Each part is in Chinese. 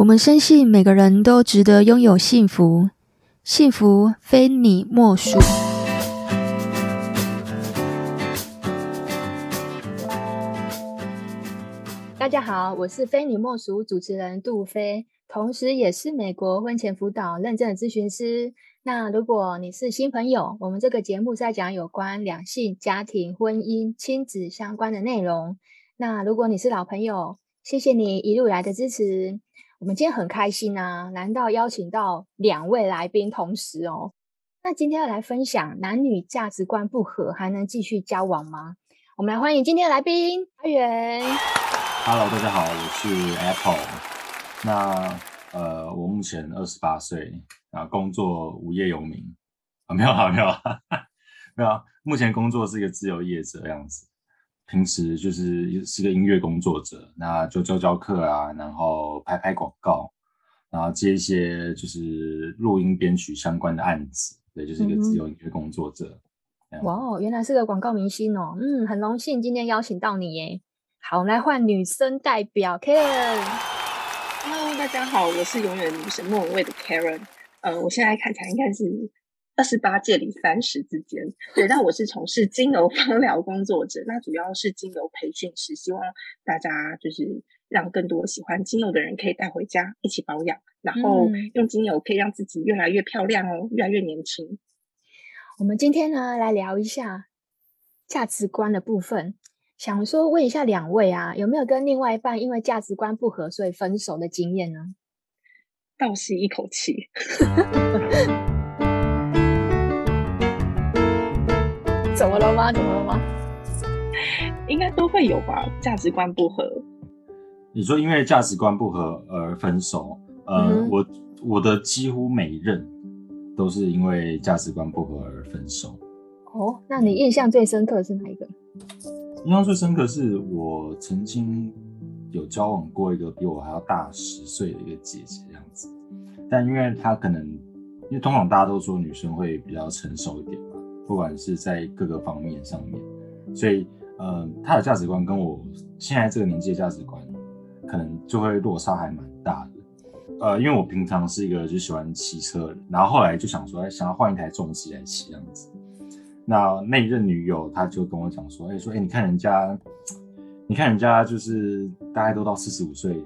我们深信每个人都值得拥有幸福，幸福非你莫属。大家好，我是非你莫属主持人杜菲，同时也是美国婚前辅导认证的咨询师。那如果你是新朋友，我们这个节目在讲有关两性、家庭、婚姻、亲子相关的内容。那如果你是老朋友，谢谢你一路以来的支持。我们今天很开心啊，难道邀请到两位来宾同时哦？那今天要来分享男女价值观不合还能继续交往吗？我们来欢迎今天的来宾阿元。Hello，大家好，我是 Apple。那呃，我目前二十八岁啊，工作无业游民啊，没有啊，没有啊，没有啊，目前工作是一个自由业者的样子。平时就是是个音乐工作者，那就教教课啊，然后拍拍广告，然后接一些就是录音编曲相关的案子，对，就是一个自由音乐工作者。嗯、哇哦，原来是个广告明星哦，嗯，很荣幸今天邀请到你耶。好，我们来换女生代表 Karen。Hello，大家好，我是永远女神莫文蔚的 Karen。呃，我现在看起来应该是。二十八届里三十之间，对，但我是从事精油芳疗工作者，那主要是精油培训师，希望大家就是让更多喜欢精油的人可以带回家一起保养，然后用精油可以让自己越来越漂亮哦，越来越年轻。我们今天呢，来聊一下价值观的部分，想说问一下两位啊，有没有跟另外一半因为价值观不合所以分手的经验呢？倒吸一口气。怎么了吗？怎么了吗？应该都会有吧，价值观不合。你说因为价值观不合而分手？呃，嗯、我我的几乎每一任都是因为价值观不合而分手。哦，那你印象最深刻的是哪一个？印象最深刻是我曾经有交往过一个比我还要大十岁的一个姐姐这样子，但因为她可能，因为通常大家都说女生会比较成熟一点。不管是在各个方面上面，所以，呃，他的价值观跟我现在这个年纪的价值观，可能就会落差还蛮大的。呃，因为我平常是一个就喜欢骑车，然后后来就想说，哎，想要换一台重机来骑这样子。那那一任女友，她就跟我讲说，哎，说，哎，你看人家，你看人家就是大概都到四十五岁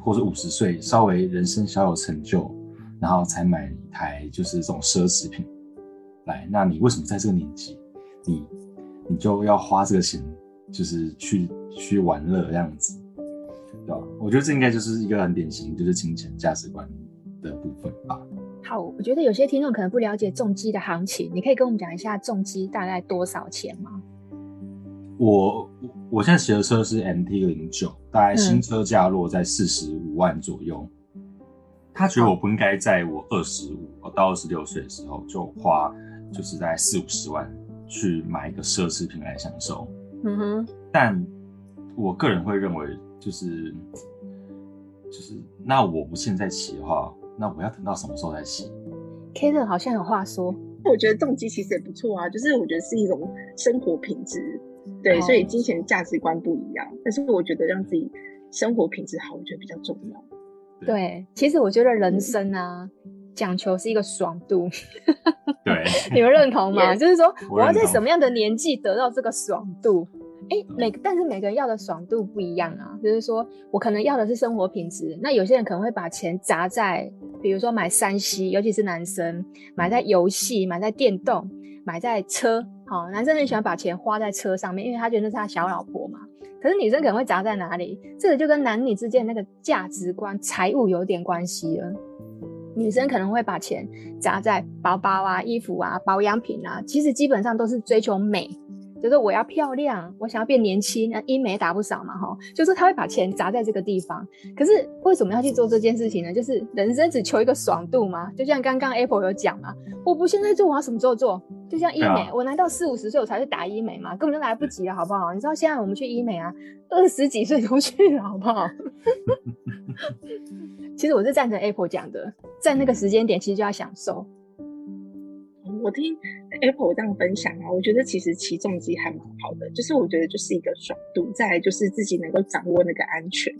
或者五十岁，稍微人生小有成就，然后才买一台就是这种奢侈品。来，那你为什么在这个年纪，你你就要花这个钱，就是去去玩乐这样子，对吧？我觉得这应该就是一个很典型，就是金钱价值观的部分吧。好，我觉得有些听众可能不了解重机的行情，你可以跟我们讲一下重机大概多少钱吗？我我现在骑的车是 MT 零九，大概新车价落在四十五万左右。嗯、他觉得我不应该在我二十五到二十六岁的时候就花。就是在四五十万去买一个奢侈品来享受，嗯哼。但我个人会认为，就是就是，那我不现在骑的话，那我要等到什么时候再骑？Karen 好像有话说，我觉得重机其实也不错啊，就是我觉得是一种生活品质，对，哦、所以金钱价值观不一样，但是我觉得让自己生活品质好，我觉得比较重要。对，其实我觉得人生啊。嗯讲求是一个爽度，对，你们认同吗？Yes, 就是说，我要在什么样的年纪得到这个爽度？哎、欸，每但是每个人要的爽度不一样啊。就是说我可能要的是生活品质，那有些人可能会把钱砸在，比如说买三 C，尤其是男生买在游戏、买在电动、买在车。好，男生很喜欢把钱花在车上面，因为他觉得那是他小老婆嘛。可是女生可能会砸在哪里？这个就跟男女之间那个价值观、财务有点关系了。女生可能会把钱砸在包包啊、衣服啊、保养品啊，其实基本上都是追求美，就是我要漂亮，我想要变年轻，那医美打不少嘛，哈，就是他会把钱砸在这个地方。可是为什么要去做这件事情呢？就是人生只求一个爽度嘛，就像刚刚 Apple 有讲嘛，我不现在做，我要什么时候做？就像医美，啊、我难道四五十岁我才去打医美吗？根本就来不及了，好不好？你知道现在我们去医美啊，二十几岁都去了，好不好？其实我是赞成 Apple 讲的，在那个时间点，其实就要享受。我听 Apple 这样分享啊，我觉得其实骑重机还蛮好的，就是我觉得就是一个爽度，再来就是自己能够掌握那个安全。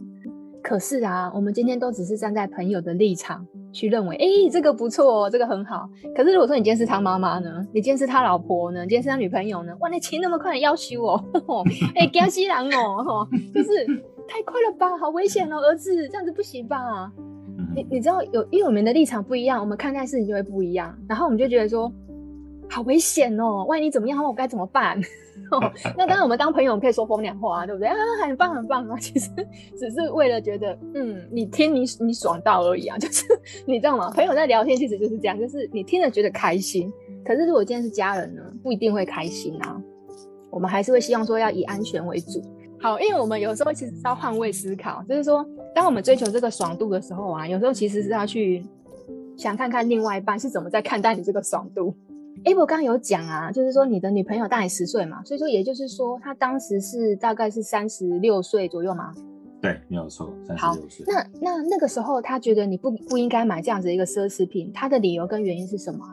可是啊，我们今天都只是站在朋友的立场去认为，哎、欸，这个不错，这个很好。可是如果说你今天是他妈妈呢？你今天是他老婆呢？你今天是他女朋友呢？哇，你骑那么快要求哦，哎、欸，江西人哦，就是太快了吧，好危险哦，儿子，这样子不行吧？你你知道有，因为我们的立场不一样，我们看待事情就会不一样，然后我们就觉得说，好危险哦，万一你怎么样，我该怎么办？哦 那当然，我们当朋友，我们可以说风凉话啊，对不对啊？很棒，很棒啊！其实只是为了觉得，嗯，你听你你爽到而已啊。就是你知道吗？朋友在聊天，其实就是这样，就是你听了觉得开心。可是如果今天是家人呢，不一定会开心啊。我们还是会希望说要以安全为主。好，因为我们有时候其实是要换位思考，就是说，当我们追求这个爽度的时候啊，有时候其实是要去想看看另外一半是怎么在看待你这个爽度。哎，我刚刚有讲啊，就是说你的女朋友大你十岁嘛，所以说也就是说她当时是大概是三十六岁左右嘛。对，没有错，三十六岁。那那那个时候她觉得你不不应该买这样子一个奢侈品，她的理由跟原因是什么？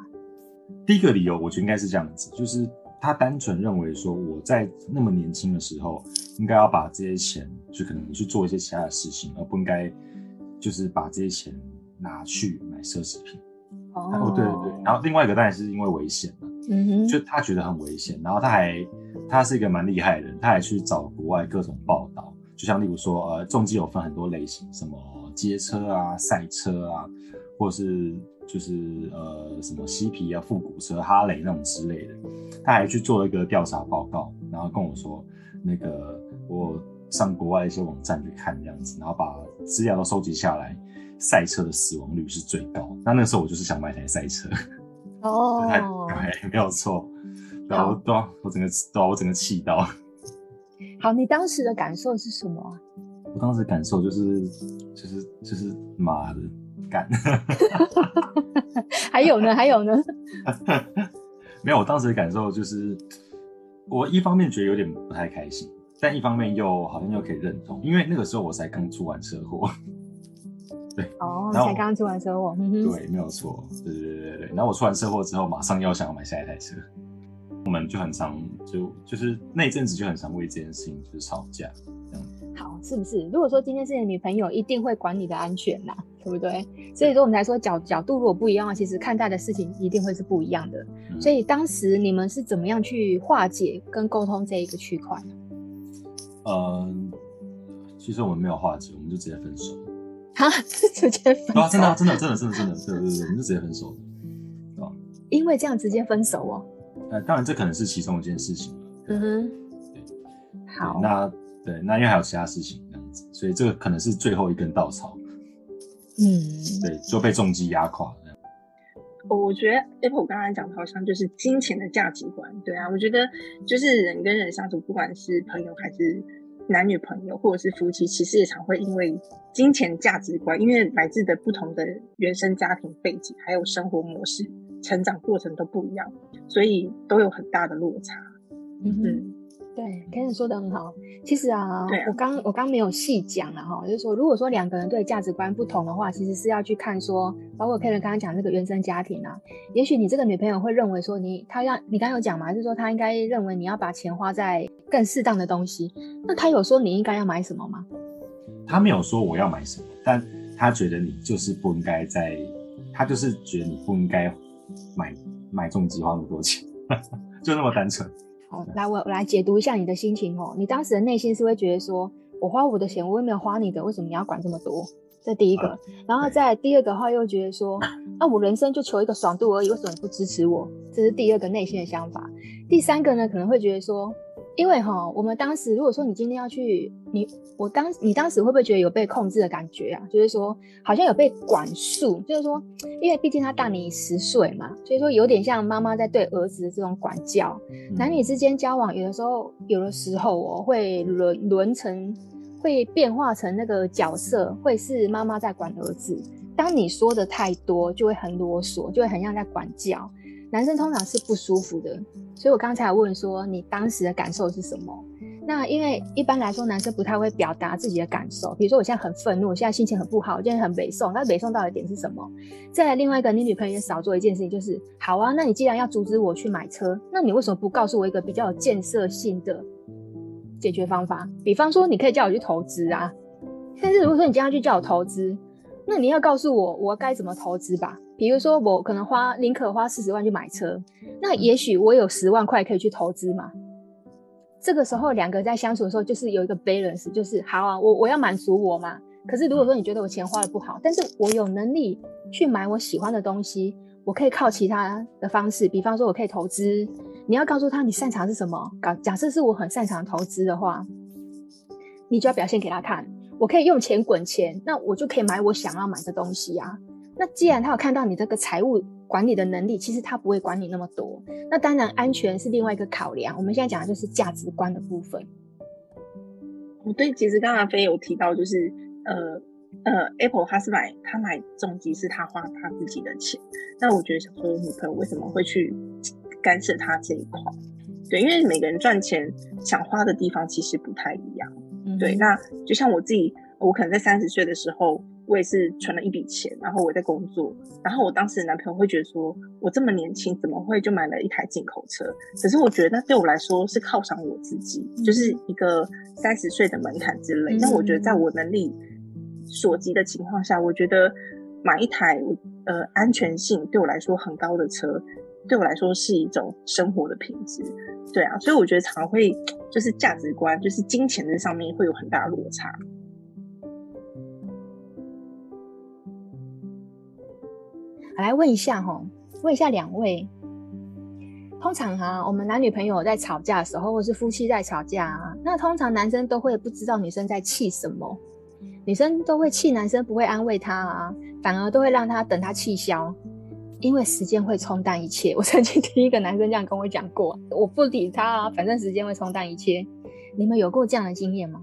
第一个理由我觉得应该是这样子，就是她单纯认为说我在那么年轻的时候应该要把这些钱就可能去做一些其他的事情，而不应该就是把这些钱拿去买奢侈品。哦，对对对，然后另外一个当然是因为危险嘛，嗯哼，就他觉得很危险，然后他还他是一个蛮厉害的人，他还去找国外各种报道，就像例如说，呃，重机有分很多类型，什么街车啊、赛车啊，或者是就是呃什么嬉皮啊、复古车、哈雷那种之类的，他还去做了一个调查报告，然后跟我说，那个我上国外一些网站去看这样子，然后把资料都收集下来。赛车的死亡率是最高，那那个时候我就是想买台赛车，哦，对，没有错，对啊，我我整个对啊，我整个气到。好，你当时的感受是什么啊？我当时感受就是就是就是妈的干，还有呢，还有呢，没有，我当时的感受就是，我一方面觉得有点不太开心，但一方面又好像又可以认同，因为那个时候我才刚出完车祸。对哦，才刚刚出完车祸，对，没有错，对对对对对。然后我出完车祸之后，马上要想要买下一台车，我们就很常就就是那一阵子就很常为这件事情就是吵架，这样。好，是不是？如果说今天是你的女朋友，一定会管你的安全呐，对不对？所以说我们来说角角度如果不一样的话，其实看待的事情一定会是不一样的。嗯、所以当时你们是怎么样去化解跟沟通这一个区块？嗯，其实我们没有化解，我们就直接分手。啊，直接分手？啊，真的，真的，真的，真的，真的，对对对，我们就直接分手了，对吧？因为这样直接分手哦。呃，当然这可能是其中一件事情。嗯哼。对。好。那对，那因为还有其他事情这样子，所以这个可能是最后一根稻草。嗯。对，就被重击压垮这样。我觉得 Apple 刚才讲的好像就是金钱的价值观。对啊，我觉得就是人跟人相处，不管是朋友还是。男女朋友或者是夫妻，其实也常会因为金钱价值观，因为来自的不同的原生家庭背景，还有生活模式、成长过程都不一样，所以都有很大的落差。嗯哼。对，Karen 说的很好。其实啊，啊我刚我刚没有细讲了哈，就是说，如果说两个人对价值观不同的话，其实是要去看说，包括 Karen 刚刚讲那个原生家庭啊，也许你这个女朋友会认为说你，她要你刚刚有讲嘛，就是说她应该认为你要把钱花在更适当的东西。那她有说你应该要买什么吗？她没有说我要买什么，但她觉得你就是不应该在，她就是觉得你不应该买买重疾花那么多钱，就那么单纯。好，来我我来解读一下你的心情哦。你当时的内心是会觉得说，我花我的钱，我又没有花你的，为什么你要管这么多？这第一个，然后再第二个的话又觉得说，啊，我人生就求一个爽度而已，为什么你不支持我？这是第二个内心的想法。第三个呢，可能会觉得说。因为哈，我们当时如果说你今天要去，你我当你当时会不会觉得有被控制的感觉啊？就是说好像有被管束，就是说，因为毕竟他大你十岁嘛，所以说有点像妈妈在对儿子的这种管教。男女之间交往，有的时候，有的时候哦，会轮轮成，会变化成那个角色，会是妈妈在管儿子。当你说的太多，就会很啰嗦，就会很像在管教。男生通常是不舒服的，所以我刚才问说你当时的感受是什么？那因为一般来说男生不太会表达自己的感受，比如说我现在很愤怒，我现在心情很不好，我现在很北宋，那北宋到底点是什么？再来另外一个，你女朋友也少做一件事情，就是好啊，那你既然要阻止我去买车，那你为什么不告诉我一个比较有建设性的解决方法？比方说你可以叫我去投资啊。但是如果说你今天要去叫我投资，那你要告诉我我该怎么投资吧？比如说我可能花宁可花四十万去买车，那也许我有十万块可以去投资嘛。这个时候两个在相处的时候，就是有一个 balance，就是好啊，我我要满足我嘛。可是如果说你觉得我钱花的不好，但是我有能力去买我喜欢的东西，我可以靠其他的方式，比方说我可以投资。你要告诉他你擅长是什么？搞假设是我很擅长投资的话，你就要表现给他看，我可以用钱滚钱，那我就可以买我想要买的东西啊。那既然他有看到你这个财务管理的能力，其实他不会管你那么多。那当然，安全是另外一个考量。我们现在讲的就是价值观的部分。我，对，其实刚刚飞有提到，就是呃呃，Apple 他是买他买重机是他花他自己的钱。那我觉得想说，女朋友为什么会去干涉他这一块？对，因为每个人赚钱想花的地方其实不太一样。嗯、对，那就像我自己，我可能在三十岁的时候。我也是存了一笔钱，然后我在工作，然后我当时的男朋友会觉得说，我这么年轻，怎么会就买了一台进口车？可是我觉得那对我来说是犒赏我自己，嗯、就是一个三十岁的门槛之类。那、嗯、我觉得在我能力所及的情况下，我觉得买一台呃安全性对我来说很高的车，对我来说是一种生活的品质。对啊，所以我觉得常会就是价值观，就是金钱这上面会有很大的落差。来问一下哈，问一下两位，通常哈，我们男女朋友在吵架的时候，或是夫妻在吵架啊，那通常男生都会不知道女生在气什么，女生都会气男生不会安慰他啊，反而都会让他等他气消，因为时间会冲淡一切。我曾经听一个男生这样跟我讲过，我不理他啊，反正时间会冲淡一切。你们有过这样的经验吗？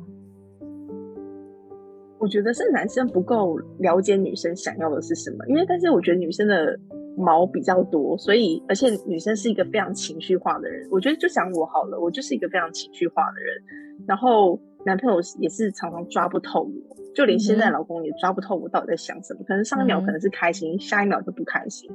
我觉得是男生不够了解女生想要的是什么，因为但是我觉得女生的毛比较多，所以而且女生是一个非常情绪化的人。我觉得就想我好了，我就是一个非常情绪化的人，然后男朋友也是常常抓不透我，就连现在老公也抓不透我到底在想什么，可能上一秒可能是开心，嗯、下一秒就不开心。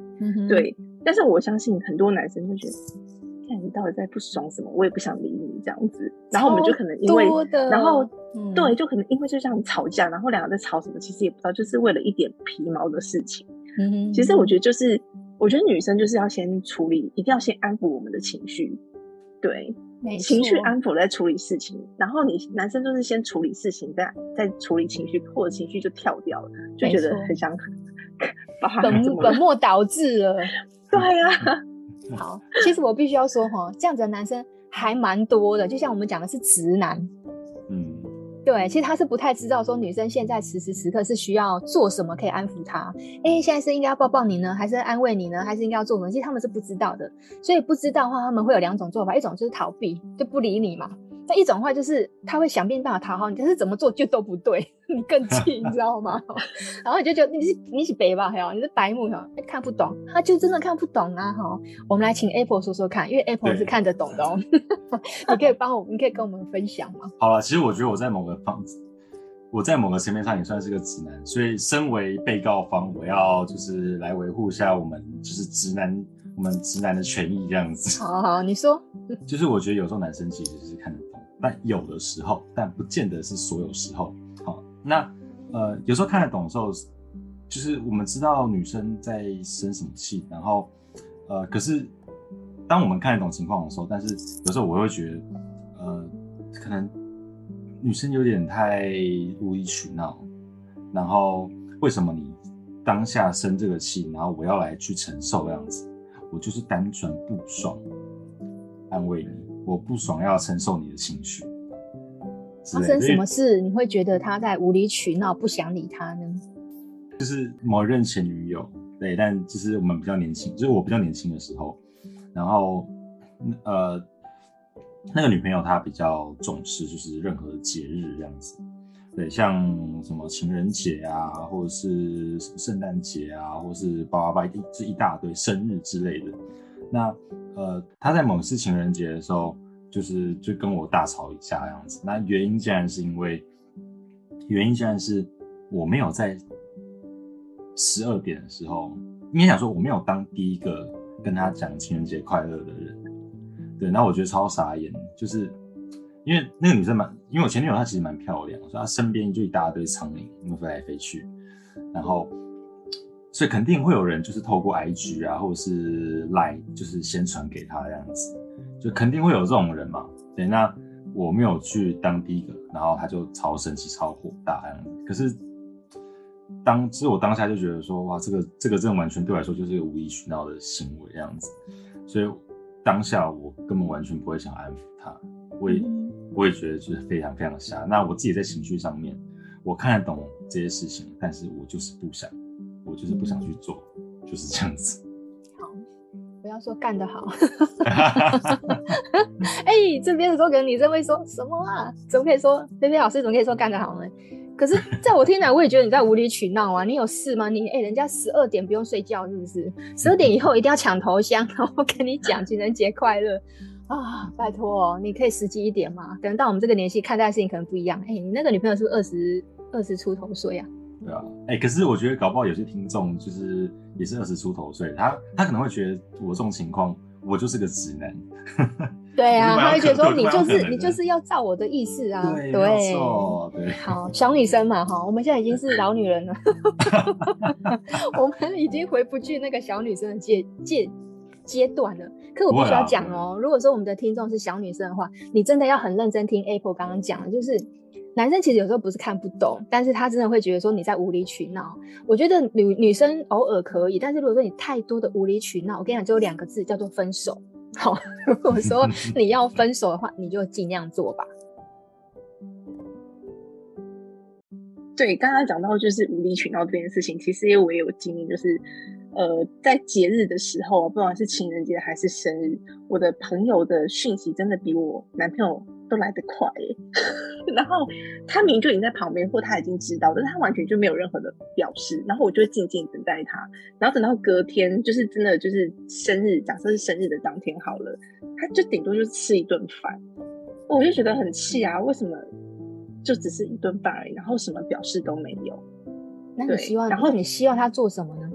对。但是我相信很多男生会觉得。你到底在不爽什么？我也不想理你这样子，然后我们就可能因为，然后、嗯、对，就可能因为就这样吵架，然后两个在吵什么，其实也不知道，就是为了一点皮毛的事情。嗯哼，其实我觉得就是，我觉得女生就是要先处理，一定要先安抚我们的情绪，对，情绪安抚再处理事情。然后你男生就是先处理事情，再再处理情绪，或者情绪就跳掉了，就觉得很想 把本本末倒置了。对呀、啊。好，其实我必须要说哈，这样子的男生还蛮多的，就像我们讲的是直男，嗯，对，其实他是不太知道说女生现在此时此刻是需要做什么可以安抚他，哎，现在是应该要抱抱你呢，还是安慰你呢，还是应该要做什么？其实他们是不知道的，所以不知道的话，他们会有两种做法，一种就是逃避，就不理你嘛。那一种话就是他会想尽办法讨好你，但是怎么做就都不对，你更气，你知道吗？然后你就觉得你是你是白吧，哈，你是白目哈，看不懂，他就真的看不懂啊，哈。我们来请 Apple 说说看，因为 Apple 是看得懂的哦。你可以帮我，你可以跟我们分享吗？好了，其实我觉得我在某个方，我在某个层面上也算是个直男，所以身为被告方，我要就是来维护一下我们就是直男。我们直男的权益这样子，好好，你说，就是我觉得有时候男生其实是看得懂，但有的时候，但不见得是所有时候。好，那呃，有时候看得懂的时候，就是我们知道女生在生什么气，然后呃，可是当我们看得懂情况的时候，但是有时候我会觉得，呃，可能女生有点太无理取闹，然后为什么你当下生这个气，然后我要来去承受这样子？我就是单纯不爽，安慰你。我不爽，要承受你的情绪。发生什么事你会觉得他在无理取闹，不想理他呢？就是某任前女友，对，但就是我们比较年轻，就是我比较年轻的时候，然后呃，那个女朋友她比较重视，就是任何的节日这样子。对，像什么情人节啊，或者是圣诞节啊，或者是八八八一这一大堆生日之类的。那呃，他在某次情人节的时候，就是就跟我大吵一架这样子。那原因竟然是因为，原因竟然是我没有在十二点的时候，应该想说我没有当第一个跟他讲情人节快乐的人。对，那我觉得超傻眼，就是因为那个女生蛮。因为我前女友她其实蛮漂亮，所以她身边就一大堆苍蝇，飞来飞去，然后所以肯定会有人就是透过 IG 啊，或者是 Line，就是先传给他这样子，就肯定会有这种人嘛。对，那我没有去当第一个，然后他就超生气、超火大这样子。可是当其实我当下就觉得说，哇，这个这个真的完全对我来说就是一个无理取闹的行为这样子，所以当下我根本完全不会想安抚他，我也我也觉得就是非常非常瞎。那我自己在情绪上面，我看得懂这些事情，但是我就是不想，我就是不想去做，就是这样子。好不要说干得好，哎、欸，这边的时候可能女生会说什么啊？怎么可以说菲菲老师怎么可以说干得好呢？可是在我听来，我也觉得你在无理取闹啊！你有事吗？你哎、欸，人家十二点不用睡觉是不是？十二点以后一定要抢头香，然后跟你讲情人节快乐啊！拜托，你可以实际一点嘛。可能到我们这个年纪看待的事情可能不一样。哎、欸，你那个女朋友是不是二十二十出头岁啊？对啊，哎、欸，可是我觉得搞不好有些听众就是也是二十出头岁，他他可能会觉得我这种情况，我就是个直男。对啊，他会觉得说你就是你就是要照我的意思啊。对，对，对，好，小女生嘛，哈，我们现在已经是老女人了，我们已经回不去那个小女生的阶阶阶段了。可我必须要讲哦，如果说我们的听众是小女生的话，你真的要很认真听 Apple 刚刚讲的，就是。男生其实有时候不是看不懂，但是他真的会觉得说你在无理取闹。我觉得女女生偶尔可以，但是如果说你太多的无理取闹，我跟你讲，只有两个字叫做分手。好，如果说 你要分手的话，你就尽量做吧。对，刚刚讲到就是无理取闹这件事情，其实我也有经历，就是呃，在节日的时候，不管是情人节还是生日，我的朋友的讯息真的比我男朋友。都来得快耶，然后他明明就已经在旁边，或他已经知道，但是他完全就没有任何的表示，然后我就会静静等待他，然后等到隔天，就是真的就是生日，假设是生日的当天好了，他就顶多就是吃一顿饭，我就觉得很气啊，为什么就只是一顿饭而已，然后什么表示都没有？那你希望，然后你希望他做什么呢？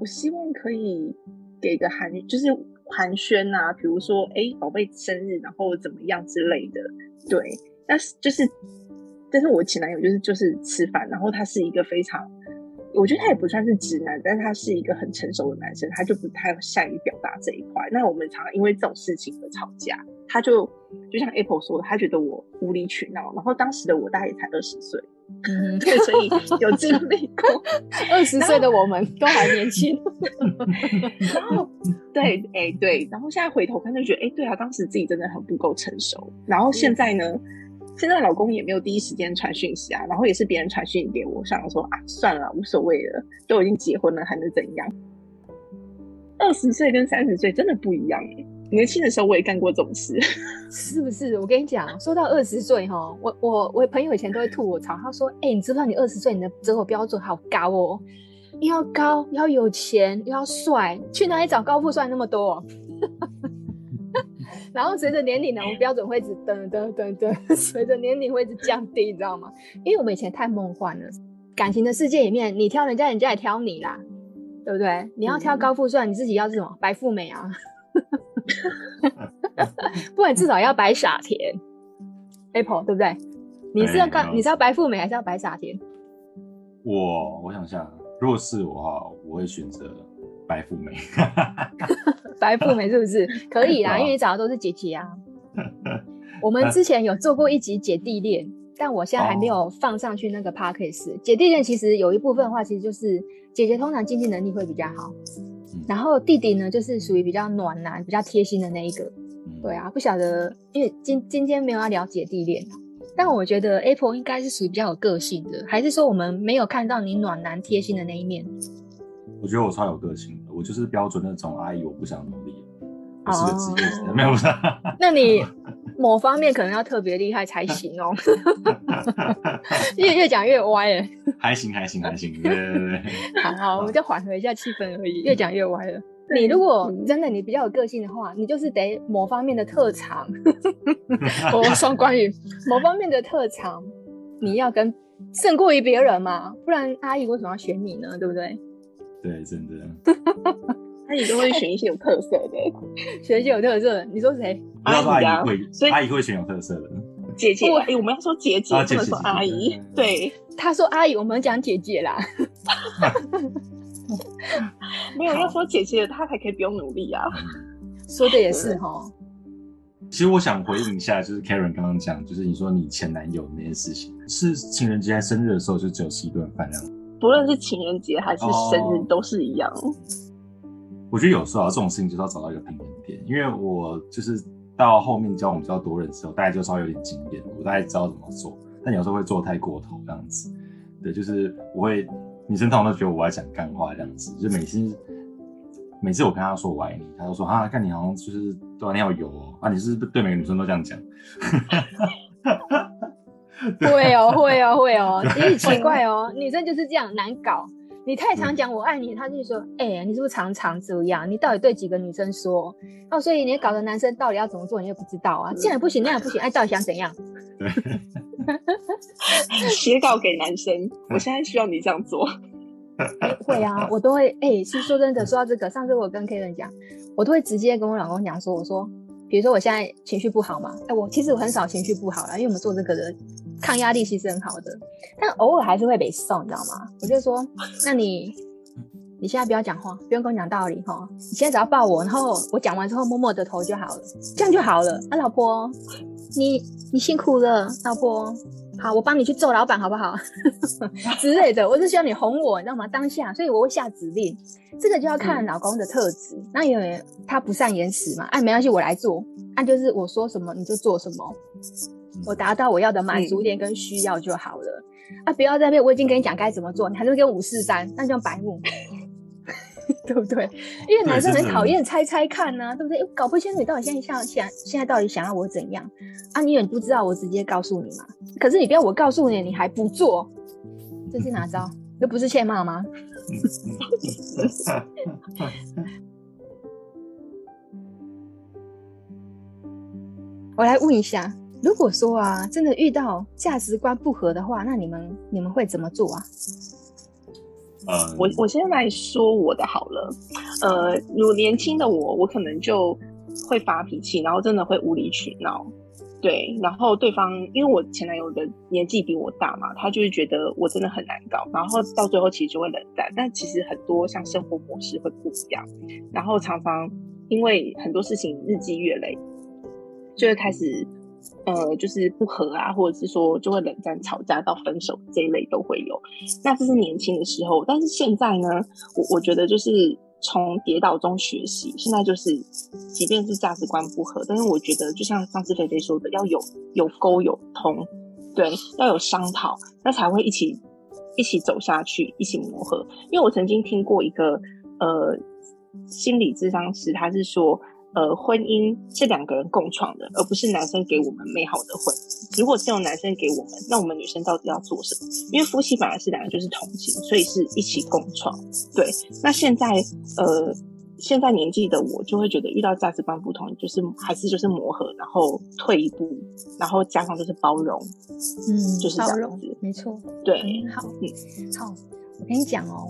我希望可以给个寒，就是。寒暄啊，比如说，哎、宝贝生日，然后怎么样之类的，对。但是就是，但是我前男友就是就是吃饭，然后他是一个非常，我觉得他也不算是直男，但他是一个很成熟的男生，他就不太善于表达这一块。那我们常常因为这种事情而吵架，他就就像 Apple 说的，他觉得我无理取闹，然后当时的我大概也才二十岁。嗯，对，所以有经历过 二十岁的我们都还年轻，然后对，哎、欸，对，然后现在回头看就觉得，哎、欸，对啊，当时自己真的很不够成熟。然后现在呢，嗯、现在老公也没有第一时间传讯息啊，然后也是别人传讯息给我，想说啊，算了，无所谓了，都已经结婚了，还能怎样？二十岁跟三十岁真的不一样哎。年轻的时候我也干过这种事，是不是？我跟你讲，说到二十岁哈，我我我朋友以前都会吐我槽，他说：“哎、欸，你知不知道你二十岁你的择偶标准好高哦，又要高，又要有钱，又要帅，去哪里找高富帅那么多？” 然后随着年龄呢，我们标准会一直噔噔噔噔，随着年龄会一直降低，你知道吗？因为我们以前太梦幻了，感情的世界里面，你挑人家，人家也挑你啦，对不对？你要挑高富帅，你自己要是什么白富美啊？不然至少要白傻甜，Apple 对不对？你是要干、欸、你是要白富美还是要白傻甜？我我想想，如果是我的话，我会选择白富美。白富美是不是可以啦？因为你找的都是姐姐啊。我们之前有做过一集姐弟恋，但我现在还没有放上去那个 Podcast。姐弟恋其实有一部分的话，其实就是姐姐通常经济能力会比较好。然后弟弟呢，就是属于比较暖男、比较贴心的那一个。对啊，不晓得，因为今今天没有要聊姐弟恋，但我觉得 Apple 应该是属于比较有个性的，还是说我们没有看到你暖男贴心的那一面？我觉得我超有个性的，我就是标准那种阿姨，我不想努力，我是个职业者，没有不是。那你 某方面可能要特别厉害才行哦。越越讲越歪了。还行还行还行，对对对。好好，我们就缓和一下气氛而已。越讲越歪了。你如果真的你比较有个性的话，你就是得某方面的特长。我双关语，某方面的特长，你要跟胜过于别人嘛，不然阿姨为什么要选你呢？对不对？对，真的。阿姨都会选一些有特色的，选一些有特色的。你说谁？阿姨会，阿姨会选有特色的。姐姐，哎、欸，我们要说姐姐，不能说阿姨。对，他说阿姨，我们讲姐姐啦。没有要说姐姐，她才可以不用努力啊。说的也是哈。其实我想回应一下，就是 Karen 刚刚讲，就是你说你前男友那件事情，是情人节还生日的时候就只有吃一顿饭这样？不论是情人节还是生日，都是一样。哦。我觉得有时候啊，这种事情就是要找到一个平衡点，因为我就是到后面教我们比较多人之后，大概就稍微有点经验，我大概知道怎么做，但有时候会做太过头这样子。对，就是我会女生通常都觉得我在讲干话这样子，就每次。每次我跟她说我爱你，她都说啊，看你好像就是对啊，你好油哦啊，你是不是对每个女生都这样讲？会哦，会哦，会哦，也很奇怪哦，女生就是这样难搞。你太常讲我爱你，他就说，哎、欸，你是不是常常这样？你到底对几个女生说？哦，所以你搞的男生到底要怎么做，你又不知道啊？这样也不行，那样不行，哎，到底想怎样？写稿给男生，我现在需要你这样做。欸、会啊，我都会哎、欸，是说真的，说到这个，上次我跟 Kevin 讲，我都会直接跟我老公讲说，我说，比如说我现在情绪不好嘛，哎、欸，我其实我很少情绪不好啦，因为我们做这个的抗压力其实很好的，但偶尔还是会被送，你知道吗？我就说，那你你现在不要讲话，不用跟我讲道理哈，你现在只要抱我，然后我讲完之后摸摸我的头就好了，这样就好了。啊，老婆，你你辛苦了，老婆。好，我帮你去揍老板，好不好？之类的，我是希望你哄我，你知道吗？当下，所以我会下指令，这个就要看老公的特质。嗯、那因为他不善言辞嘛，哎，没关系，我来做。那、啊、就是我说什么你就做什么，我达到我要的满足点跟需要就好了。嗯、啊，不要在那边，我已经跟你讲该怎么做，你还是跟五四三，那叫白目。对不对？因为男生很讨厌猜猜看呐、啊，对不对？搞不清楚你到底现在想想现在到底想要我怎样啊？你也不知道，我直接告诉你嘛。可是你不要我告诉你，你还不做，这是哪招？这不是欠骂吗？我来问一下，如果说啊，真的遇到价值观不合的话，那你们你们会怎么做啊？呃，我我先来说我的好了。呃，如果年轻的我，我可能就会发脾气，然后真的会无理取闹。对，然后对方因为我前男友的年纪比我大嘛，他就是觉得我真的很难搞，然后到最后其实就会冷战。但其实很多像生活模式会不一样，然后常常因为很多事情日积月累，就会开始。呃，就是不和啊，或者是说就会冷战、吵架到分手这一类都会有。那这是年轻的时候，但是现在呢，我我觉得就是从跌倒中学习。现在就是，即便是价值观不合，但是我觉得就像上次菲菲说的，要有有沟有通，对，要有商讨，那才会一起一起走下去，一起磨合。因为我曾经听过一个呃心理咨商师，他是说。呃，婚姻是两个人共创的，而不是男生给我们美好的婚姻。如果只有男生给我们，那我们女生到底要做什么？因为夫妻本来是两个就是同性，所以是一起共创。对，那现在呃，现在年纪的我就会觉得，遇到价值观不同，就是还是就是磨合，然后退一步，然后加上就是包容，嗯，就是这样子，没错，对，好，嗯，好。我跟你讲哦，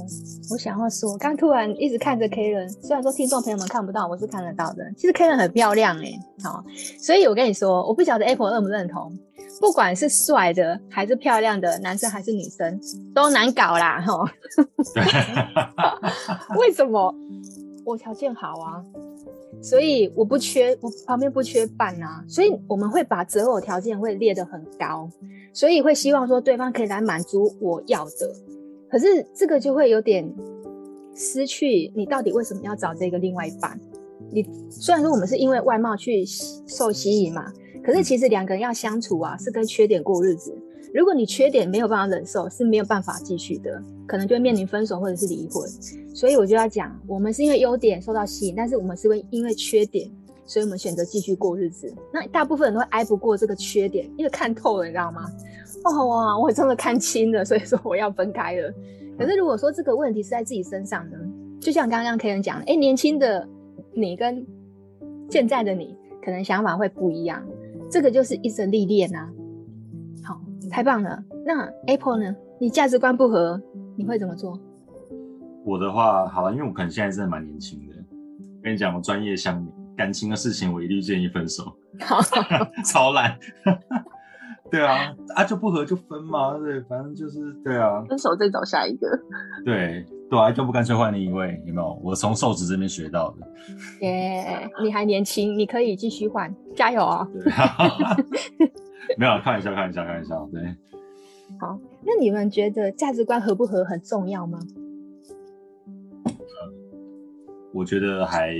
我想要说，刚突然一直看着 Karen，虽然说听众朋友们看不到，我是看得到的。其实 Karen 很漂亮哎，好，所以我跟你说，我不晓得 Apple 认不认同，不管是帅的还是漂亮的男生还是女生，都难搞啦，哈。为什么？我条件好啊，所以我不缺，我旁边不缺伴啊，所以我们会把择偶条件会列得很高，所以会希望说对方可以来满足我要的。可是这个就会有点失去，你到底为什么要找这个另外一半？你虽然说我们是因为外貌去受吸引嘛，可是其实两个人要相处啊，是跟缺点过日子。如果你缺点没有办法忍受，是没有办法继续的，可能就会面临分手或者是离婚。所以我就要讲，我们是因为优点受到吸引，但是我们是会因为缺点，所以我们选择继续过日子。那大部分人都会挨不过这个缺点，因为看透了，你知道吗？哦哇，我真的看清了，所以说我要分开了。可是如果说这个问题是在自己身上呢？就像刚刚 Karen 讲的，哎，年轻的你跟现在的你可能想法会不一样，这个就是一生历练啊。好，太棒了。那 Apple 呢？你价值观不合，你会怎么做？我的话，好了，因为我可能现在真的蛮年轻的，跟你讲，我专业乡民，感情的事情我一律建议分手。好，超烂。对啊，啊就不合就分嘛，对，反正就是对啊，分手再找下一个。对对啊，就不干脆换另一位，有没有？我从瘦子这边学到的。耶、yeah，你还年轻，你可以继续换，加油啊！对 没有，开玩笑，开玩笑，开玩笑。对，好，那你们觉得价值观合不合很重要吗？我觉得还，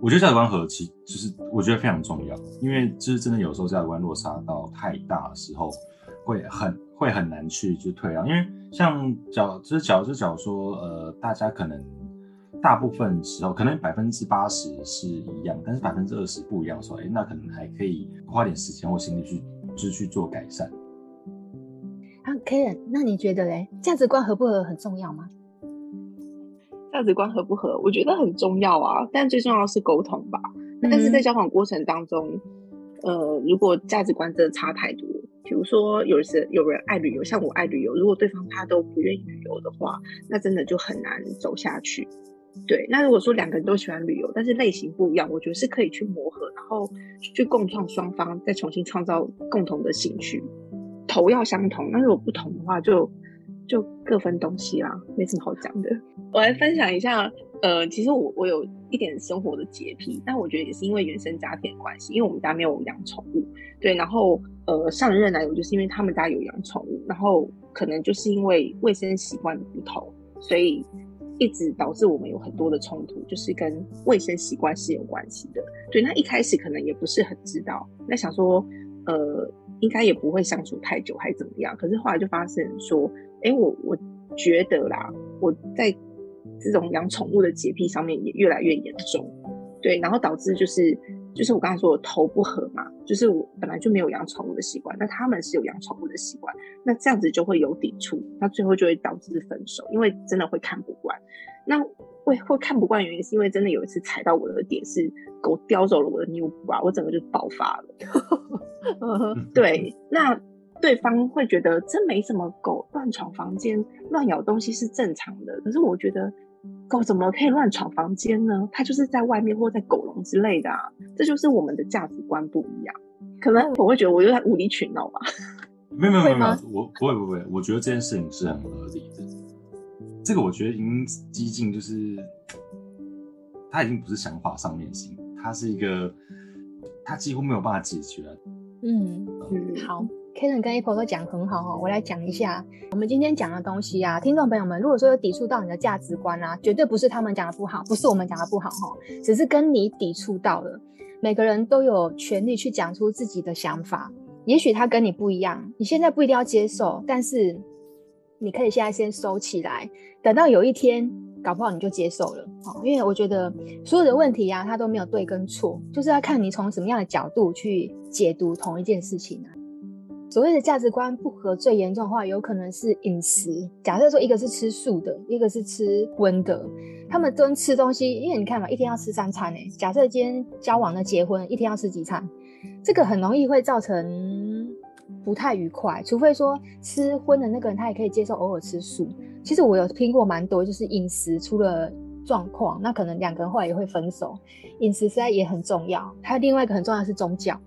我觉得价值观合其就是我觉得非常重要，因为就是真的有时候价值观落差到太大的时候，会很会很难去就退让。因为像假就是假就是假如说呃，大家可能大部分时候可能百分之八十是一样，但是百分之二十不一样的时候，哎，那可能还可以花点时间或心力去。就是去做改善。啊，Karen，那你觉得嘞？价值观合不合很重要吗？价值观合不合，我觉得很重要啊。但最重要的是沟通吧。嗯。但是在交往过程当中，呃，如果价值观真的差太多，比如说有时有人爱旅游，像我爱旅游，如果对方他都不愿意旅游的话，那真的就很难走下去。对，那如果说两个人都喜欢旅游，但是类型不一样，我觉得是可以去磨合，然后去共创双方再重新创造共同的兴趣，头要相同。那如果不同的话就，就就各分东西啦，没什么好讲的。我来分享一下，呃，其实我我有一点生活的洁癖，但我觉得也是因为原生家庭的关系，因为我们家没有养宠物，对，然后呃上任男友就是因为他们家有养宠物，然后可能就是因为卫生习惯不同，所以。一直导致我们有很多的冲突，就是跟卫生习惯是有关系的。对，那一开始可能也不是很知道，那想说，呃，应该也不会相处太久，还怎么样？可是后来就发现说，哎，我我觉得啦，我在这种养宠物的洁癖上面也越来越严重。对，然后导致就是。就是我刚才说我头不合嘛，就是我本来就没有养宠物的习惯，那他们是有养宠物的习惯，那这样子就会有抵触，那最后就会导致分手，因为真的会看不惯。那会会看不惯原因是因为真的有一次踩到我的点，是狗叼走了我的 New Bra，我整个就爆发了。对，那对方会觉得这没什么，狗乱闯房间、乱咬东西是正常的，可是我觉得。狗怎么可以乱闯房间呢？它就是在外面或在狗笼之类的啊，这就是我们的价值观不一样。可能我会觉得我有点无理取闹吧。没有没有没有，我不会不会，我觉得这件事情是很合理的。这个我觉得已经激进，就是他已经不是想法上面行，他是一个，他几乎没有办法解决。嗯嗯，好。Karen 跟 Apple 都讲很好哦，我来讲一下我们今天讲的东西啊，听众朋友们，如果说有抵触到你的价值观啊，绝对不是他们讲的不好，不是我们讲的不好哈，只是跟你抵触到了。每个人都有权利去讲出自己的想法，也许他跟你不一样，你现在不一定要接受，但是你可以现在先收起来，等到有一天搞不好你就接受了哦。因为我觉得所有的问题啊，它都没有对跟错，就是要看你从什么样的角度去解读同一件事情啊。所谓的价值观不合，最严重的话，有可能是饮食。假设说一个是吃素的，一个是吃荤的，他们都吃东西，因为你看嘛，一天要吃三餐诶。假设今天交往的结婚，一天要吃几餐，这个很容易会造成不太愉快。除非说吃荤的那个人，他也可以接受偶尔吃素。其实我有听过蛮多，就是饮食出了状况，那可能两个人后来也会分手。饮食实在也很重要，还有另外一个很重要是宗教。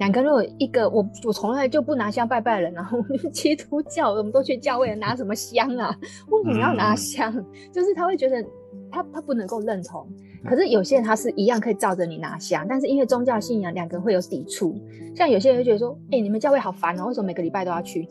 两个，如果一个我我从来就不拿香拜拜的人，然 后我们是基督教，我们都去教会拿什么香啊？为什么要拿香？嗯、就是他会觉得他他不能够认同。可是有些人他是一样可以照着你拿香，但是因为宗教信仰，两个人会有抵触。像有些人会觉得说，哎、欸，你们教会好烦哦，为什么每个礼拜都要去？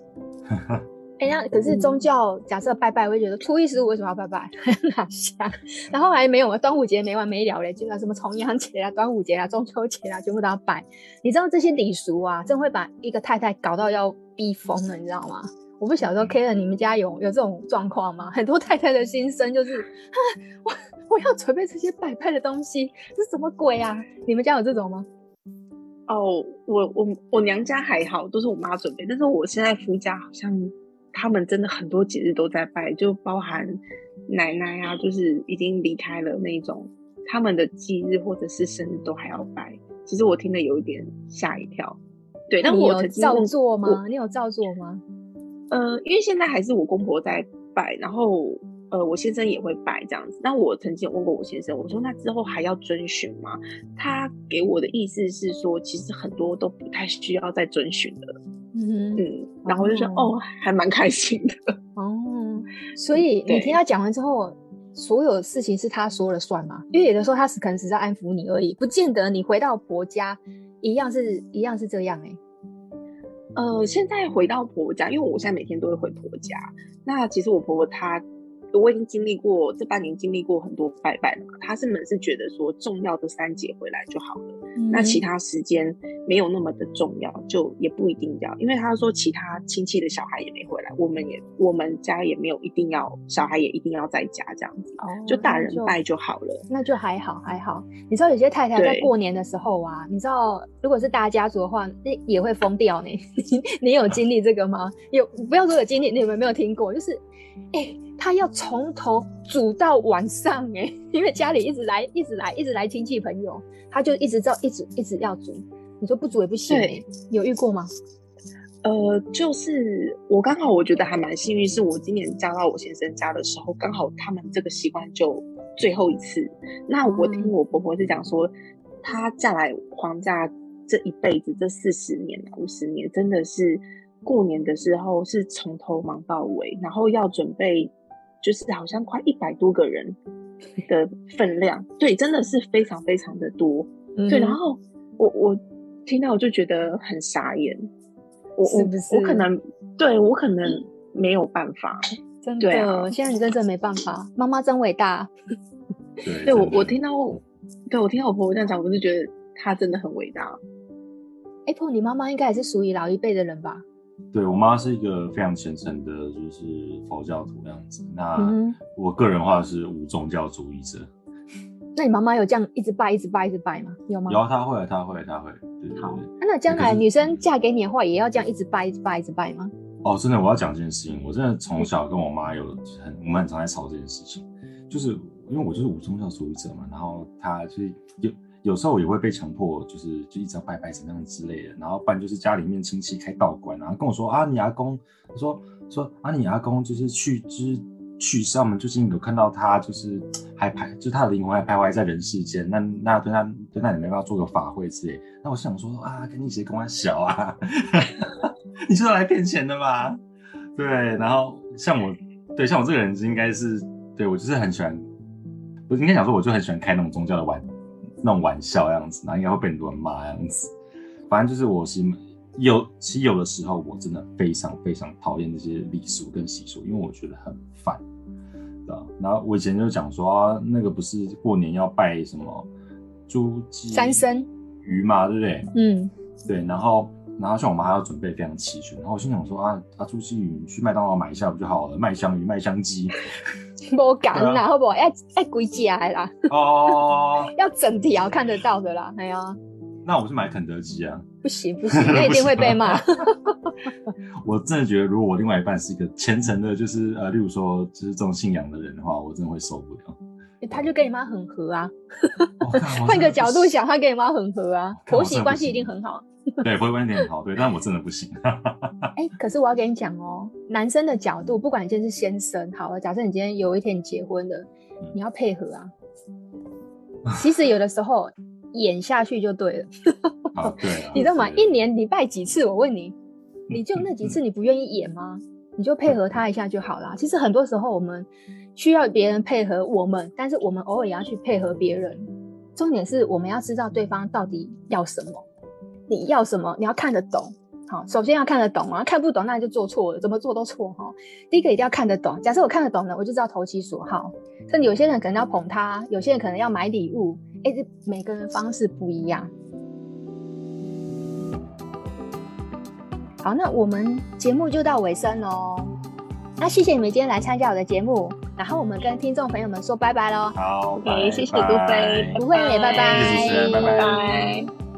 哎、欸，那可是宗教假设拜拜，我会觉得初一十五为什么要拜拜？拿香，然后还没有端午节没完没了嘞，就像什么重阳节啊、端午节啊、中秋节啊，全部都要拜。你知道这些礼俗啊，真会把一个太太搞到要逼疯了，你知道吗？我不晓得 Karen 你们家有有这种状况吗？很多太太的心声就是，啊，我我要准备这些拜拜的东西，这是什么鬼啊？你们家有这种吗？哦，我我我娘家还好，都是我妈准备，但是我现在夫家好像。他们真的很多节日都在拜，就包含奶奶啊，就是已经离开了那种，他们的忌日或者是生日都还要拜。其实我听得有一点吓一跳。对，那我有照做吗？你有照做吗？呃，因为现在还是我公婆在拜，然后呃，我先生也会拜这样子。那我曾经有问过我先生，我说那之后还要遵循吗？他给我的意思是说，其实很多都不太需要再遵循的。嗯嗯，然后我就说哦，哦，还蛮开心的 哦。所以你听他讲完之后，所有事情是他说了算吗？因为有的时候他是可能只是在安抚你而已，不见得你回到婆家一样是一样是这样哎、欸。呃，现在回到婆家，因为我现在每天都会回婆家。那其实我婆婆她。我已经经历过这半年，经历过很多拜拜了。他是们是觉得说重要的三节回来就好了，嗯、那其他时间没有那么的重要，就也不一定要。因为他说其他亲戚的小孩也没回来，我们也我们家也没有一定要小孩也一定要在家这样子，哦、就大人拜就好了那，那就还好还好。你知道有些太太在过年的时候啊，你知道如果是大家族的话，那也会疯掉呢。你有经历这个吗？有，不要说有经历，你有没有听过？就是，哎、欸。他要从头煮到晚上哎、欸，因为家里一直来，一直来，一直来亲戚朋友，他就一直照，一直一直要煮。你说不煮也不行、有遇过吗？呃，就是我刚好我觉得还蛮幸运，是我今年嫁到我先生家的时候，刚好他们这个习惯就最后一次。那我听我婆婆是讲说，她嫁来皇家这一辈子，这四十年五十年，真的是过年的时候是从头忙到尾，然后要准备。就是好像快一百多个人的分量，对，真的是非常非常的多，嗯、对。然后我我听到我就觉得很傻眼，我是不是？我我可能对我可能没有办法，真的。现在你真的没办法，妈妈真伟大。对，对我我听到，对我听到我婆婆这样讲，我就觉得她真的很伟大。Apple，你妈妈应该也是属于老一辈的人吧？对，我妈是一个非常虔诚的，就是佛教徒这样子。那我个人的话是无宗教主义者。那你妈妈有这样一直拜、一直拜、一直拜吗？有吗？有，她会，她会，她会。对对对。好，那将来女生嫁给你的话，也要这样一直拜、一直拜、一直拜吗？哦，真的，我要讲这件事情。我真的从小跟我妈有很，我们很常在吵这件事情，就是因为我就是无宗教主义者嘛，然后她就是有。有时候也会被强迫，就是就一直要拜拜怎么样之类的，然后不然就是家里面亲戚开道馆，然后跟我说啊，你阿公，他说说啊，你阿公就是去之去世，我们最近有看到他就是还徘，就他的灵魂还徘徊在人世间，那那对他对那你们要不要做个法会之类？那我想说啊，跟你谁跟我小啊？你是来骗钱的吧？对，然后像我，对像我这个人应该是对我就是很喜欢，我应该讲说我就很喜欢开那种宗教的玩。那种玩笑样子，然后应该会被很多人骂样子。反正就是我是有，其实有的时候我真的非常非常讨厌这些礼俗跟习俗，因为我觉得很烦，对吧？然后我以前就讲说啊，那个不是过年要拜什么猪鸡三牲鱼嘛，对不对？嗯，对。然后然后像我们还要准备非常齐全，然后我心想说啊啊，猪鸡鱼你去麦当劳买一下不就好了？麦香鱼、麦香鸡。不敢啦，好不好？要要归家啦。哦，要整条看得到的啦。哎呀，那我是买肯德基啊。不行不行，那一定会被骂。我真的觉得，如果我另外一半是一个虔诚的，就是呃，例如说，就是这种信仰的人的话，我真的会受不了。他就跟你妈很合啊。换个角度想，他跟你妈很合啊，婆媳关系一定很好。对，会问一点好，对，但我真的不行。哎、欸，可是我要跟你讲哦，男生的角度，不管你今天是先生，好了，假设你今天有一天你结婚了，嗯、你要配合啊。其实有的时候演下去就对了。啊，对啊。你知道吗？一年礼拜几次？我问你，你就那几次，你不愿意演吗？你就配合他一下就好了。其实很多时候我们需要别人配合我们，但是我们偶尔也要去配合别人。重点是我们要知道对方到底要什么。你要什么？你要看得懂，好，首先要看得懂啊，看不懂那就做错了，怎么做都错哈。第一个一定要看得懂，假设我看得懂呢，我就知道投其所好。甚至有些人可能要捧他，有些人可能要买礼物，哎，这每个人方式不一样。好，那我们节目就到尾声喽。那谢谢你们今天来参加我的节目，然后我们跟听众朋友们说拜拜喽。好，谢谢杜飞，不会，拜拜，谢谢，拜拜。